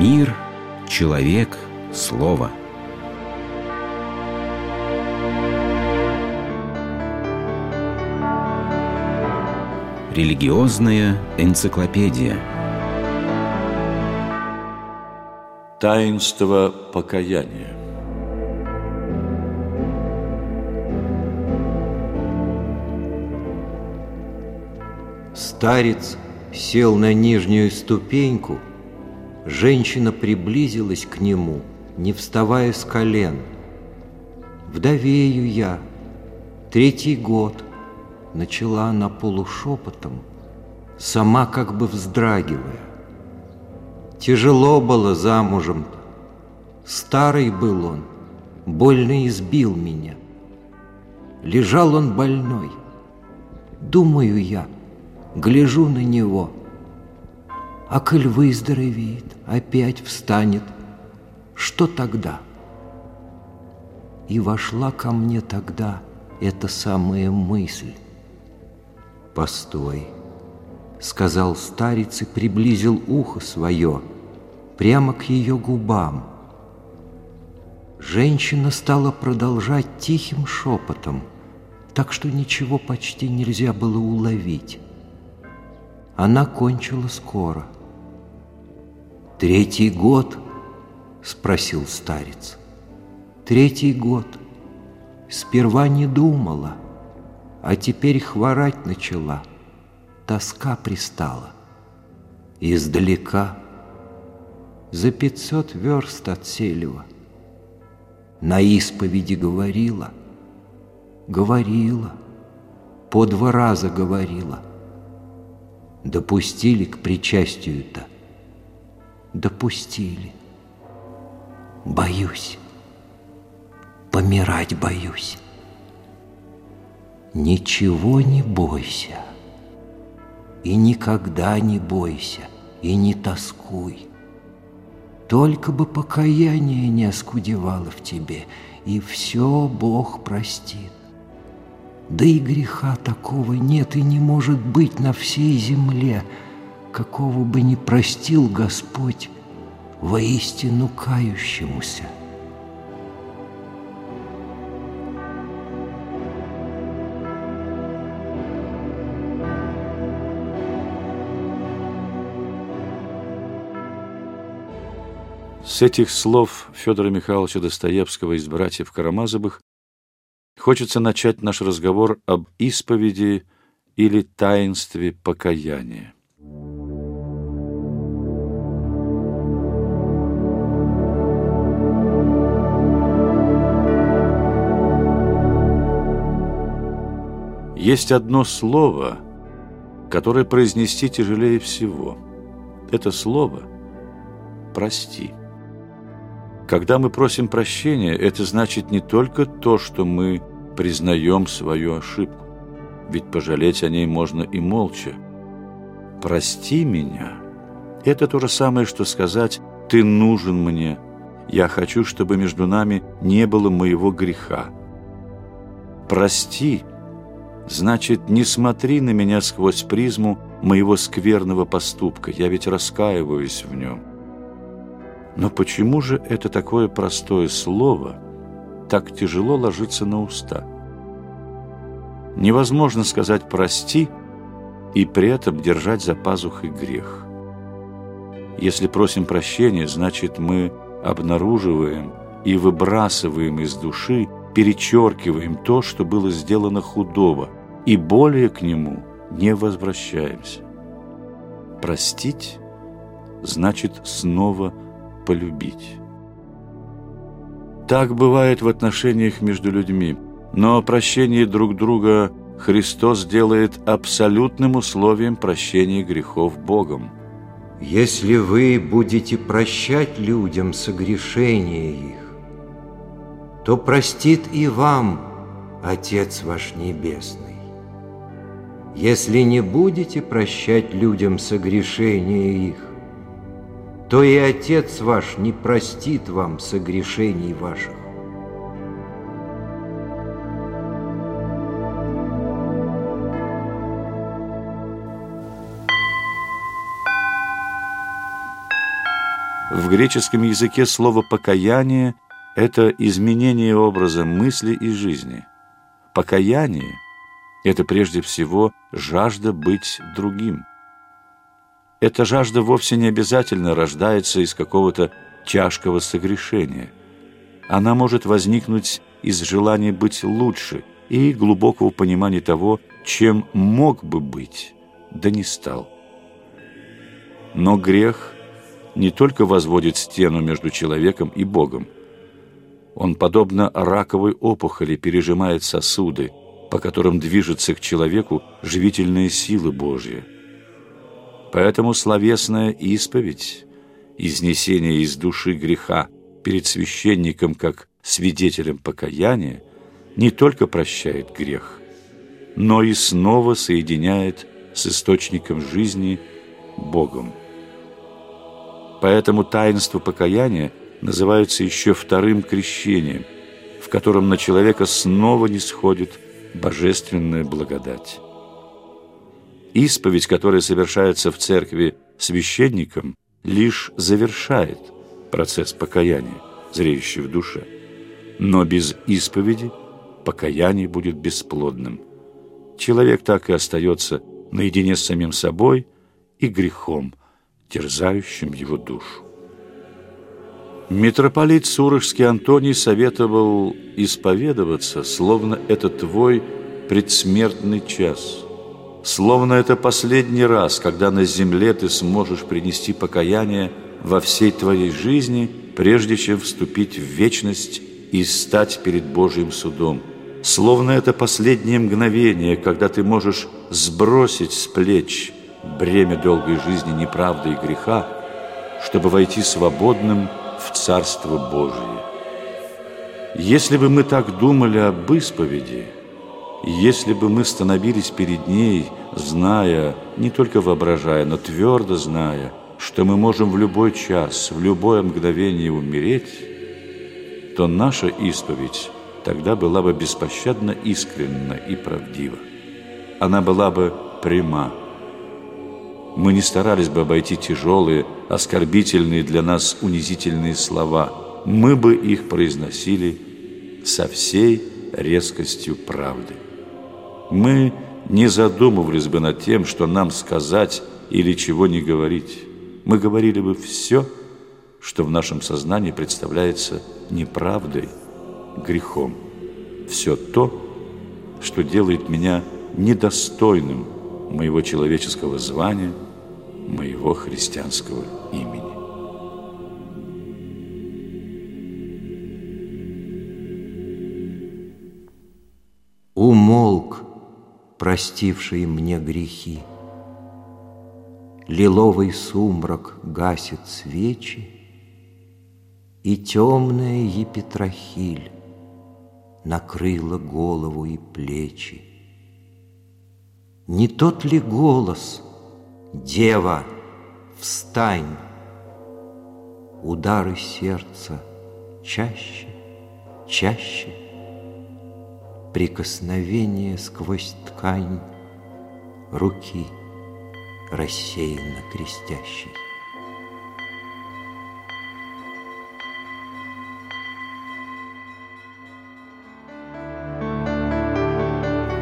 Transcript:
Мир, человек, слово. Религиозная энциклопедия. Таинство покаяния. Старец сел на нижнюю ступеньку, женщина приблизилась к нему, не вставая с колен. «Вдовею я, третий год», — начала она полушепотом, сама как бы вздрагивая. Тяжело было замужем-то, старый был он, больно избил меня. Лежал он больной. Думаю я — гляжу на него. А коль выздоровеет, опять встанет, что тогда? И вошла ко мне тогда эта самая мысль. «Постой», — сказал старец и приблизил ухо свое прямо к ее губам. Женщина стала продолжать тихим шепотом, так что ничего почти нельзя было уловить. Она кончила скоро. «Третий год?» — спросил старец. «Третий год. Сперва не думала, а теперь хворать начала. Тоска пристала. Издалека, за пятьсот верст от Селева. На исповеди говорила, говорила, по два раза говорила — допустили к причастию-то? Допустили. Боюсь. Помирать боюсь. Ничего не бойся. И никогда не бойся, и не тоскуй. Только бы покаяние не оскудевало в тебе, и все Бог простит. Да и греха такого нет и не может быть на всей земле, какого бы не простил Господь воистину кающемуся. С этих слов Федора Михайловича Достоевского из «Братьев Карамазовых» Хочется начать наш разговор об исповеди или таинстве покаяния. Есть одно слово, которое произнести тяжелее всего. Это слово «прости». Когда мы просим прощения, это значит не только то, что мы признаем свою ошибку, ведь пожалеть о ней можно и молча. «Прости меня» – это то же самое, что сказать «ты нужен мне», «я хочу, чтобы между нами не было моего греха». «Прости» значит «не смотри на меня сквозь призму моего скверного поступка, я ведь раскаиваюсь в нем». Но почему же это такое простое слово так тяжело ложится на уста? Невозможно сказать «прости» и при этом держать за пазухой грех. Если просим прощения, значит мы обнаруживаем и выбрасываем из души, перечеркиваем то, что было сделано худого, и более к нему не возвращаемся. Простить значит снова полюбить. Так бывает в отношениях между людьми, но прощение друг друга Христос делает абсолютным условием прощения грехов Богом. Если вы будете прощать людям согрешения их, то простит и вам Отец ваш Небесный. Если не будете прощать людям согрешения их, то и Отец ваш не простит вам согрешений ваших. В греческом языке слово «покаяние» – это изменение образа мысли и жизни. Покаяние – это прежде всего жажда быть другим. Эта жажда вовсе не обязательно рождается из какого-то тяжкого согрешения. Она может возникнуть из желания быть лучше и глубокого понимания того, чем мог бы быть, да не стал. Но грех не только возводит стену между человеком и Богом. Он, подобно раковой опухоли, пережимает сосуды, по которым движется к человеку живительная сила Божья. Поэтому словесная исповедь, изнесение из души греха перед священником как свидетелем покаяния, не только прощает грех, но и снова соединяет с источником жизни Богом. Поэтому таинство покаяния называется еще вторым крещением, в котором на человека снова не сходит божественная благодать. Исповедь, которая совершается в церкви священником, лишь завершает процесс покаяния, зреющий в душе. Но без исповеди покаяние будет бесплодным. Человек так и остается наедине с самим собой и грехом, терзающим его душу. Митрополит Сурожский Антоний советовал исповедоваться, словно это твой предсмертный час, словно это последний раз, когда на земле ты сможешь принести покаяние во всей твоей жизни, прежде чем вступить в вечность и стать перед Божьим судом. Словно это последнее мгновение, когда ты можешь сбросить с плеч бремя долгой жизни неправды и греха, чтобы войти свободным в Царство Божие. Если бы мы так думали об исповеди, если бы мы становились перед ней, зная, не только воображая, но твердо зная, что мы можем в любой час, в любое мгновение умереть, то наша исповедь тогда была бы беспощадно искренна и правдива. Она была бы пряма, мы не старались бы обойти тяжелые, оскорбительные для нас унизительные слова. Мы бы их произносили со всей резкостью правды. Мы не задумывались бы над тем, что нам сказать или чего не говорить. Мы говорили бы все, что в нашем сознании представляется неправдой, грехом. Все то, что делает меня недостойным моего человеческого звания – моего христианского имени. Умолк, простивший мне грехи. Лиловый сумрак гасит свечи, И темная епитрахиль Накрыла голову и плечи. Не тот ли голос — Дева, встань! Удары сердца чаще, чаще, Прикосновение сквозь ткань Руки, рассеянно крестящей.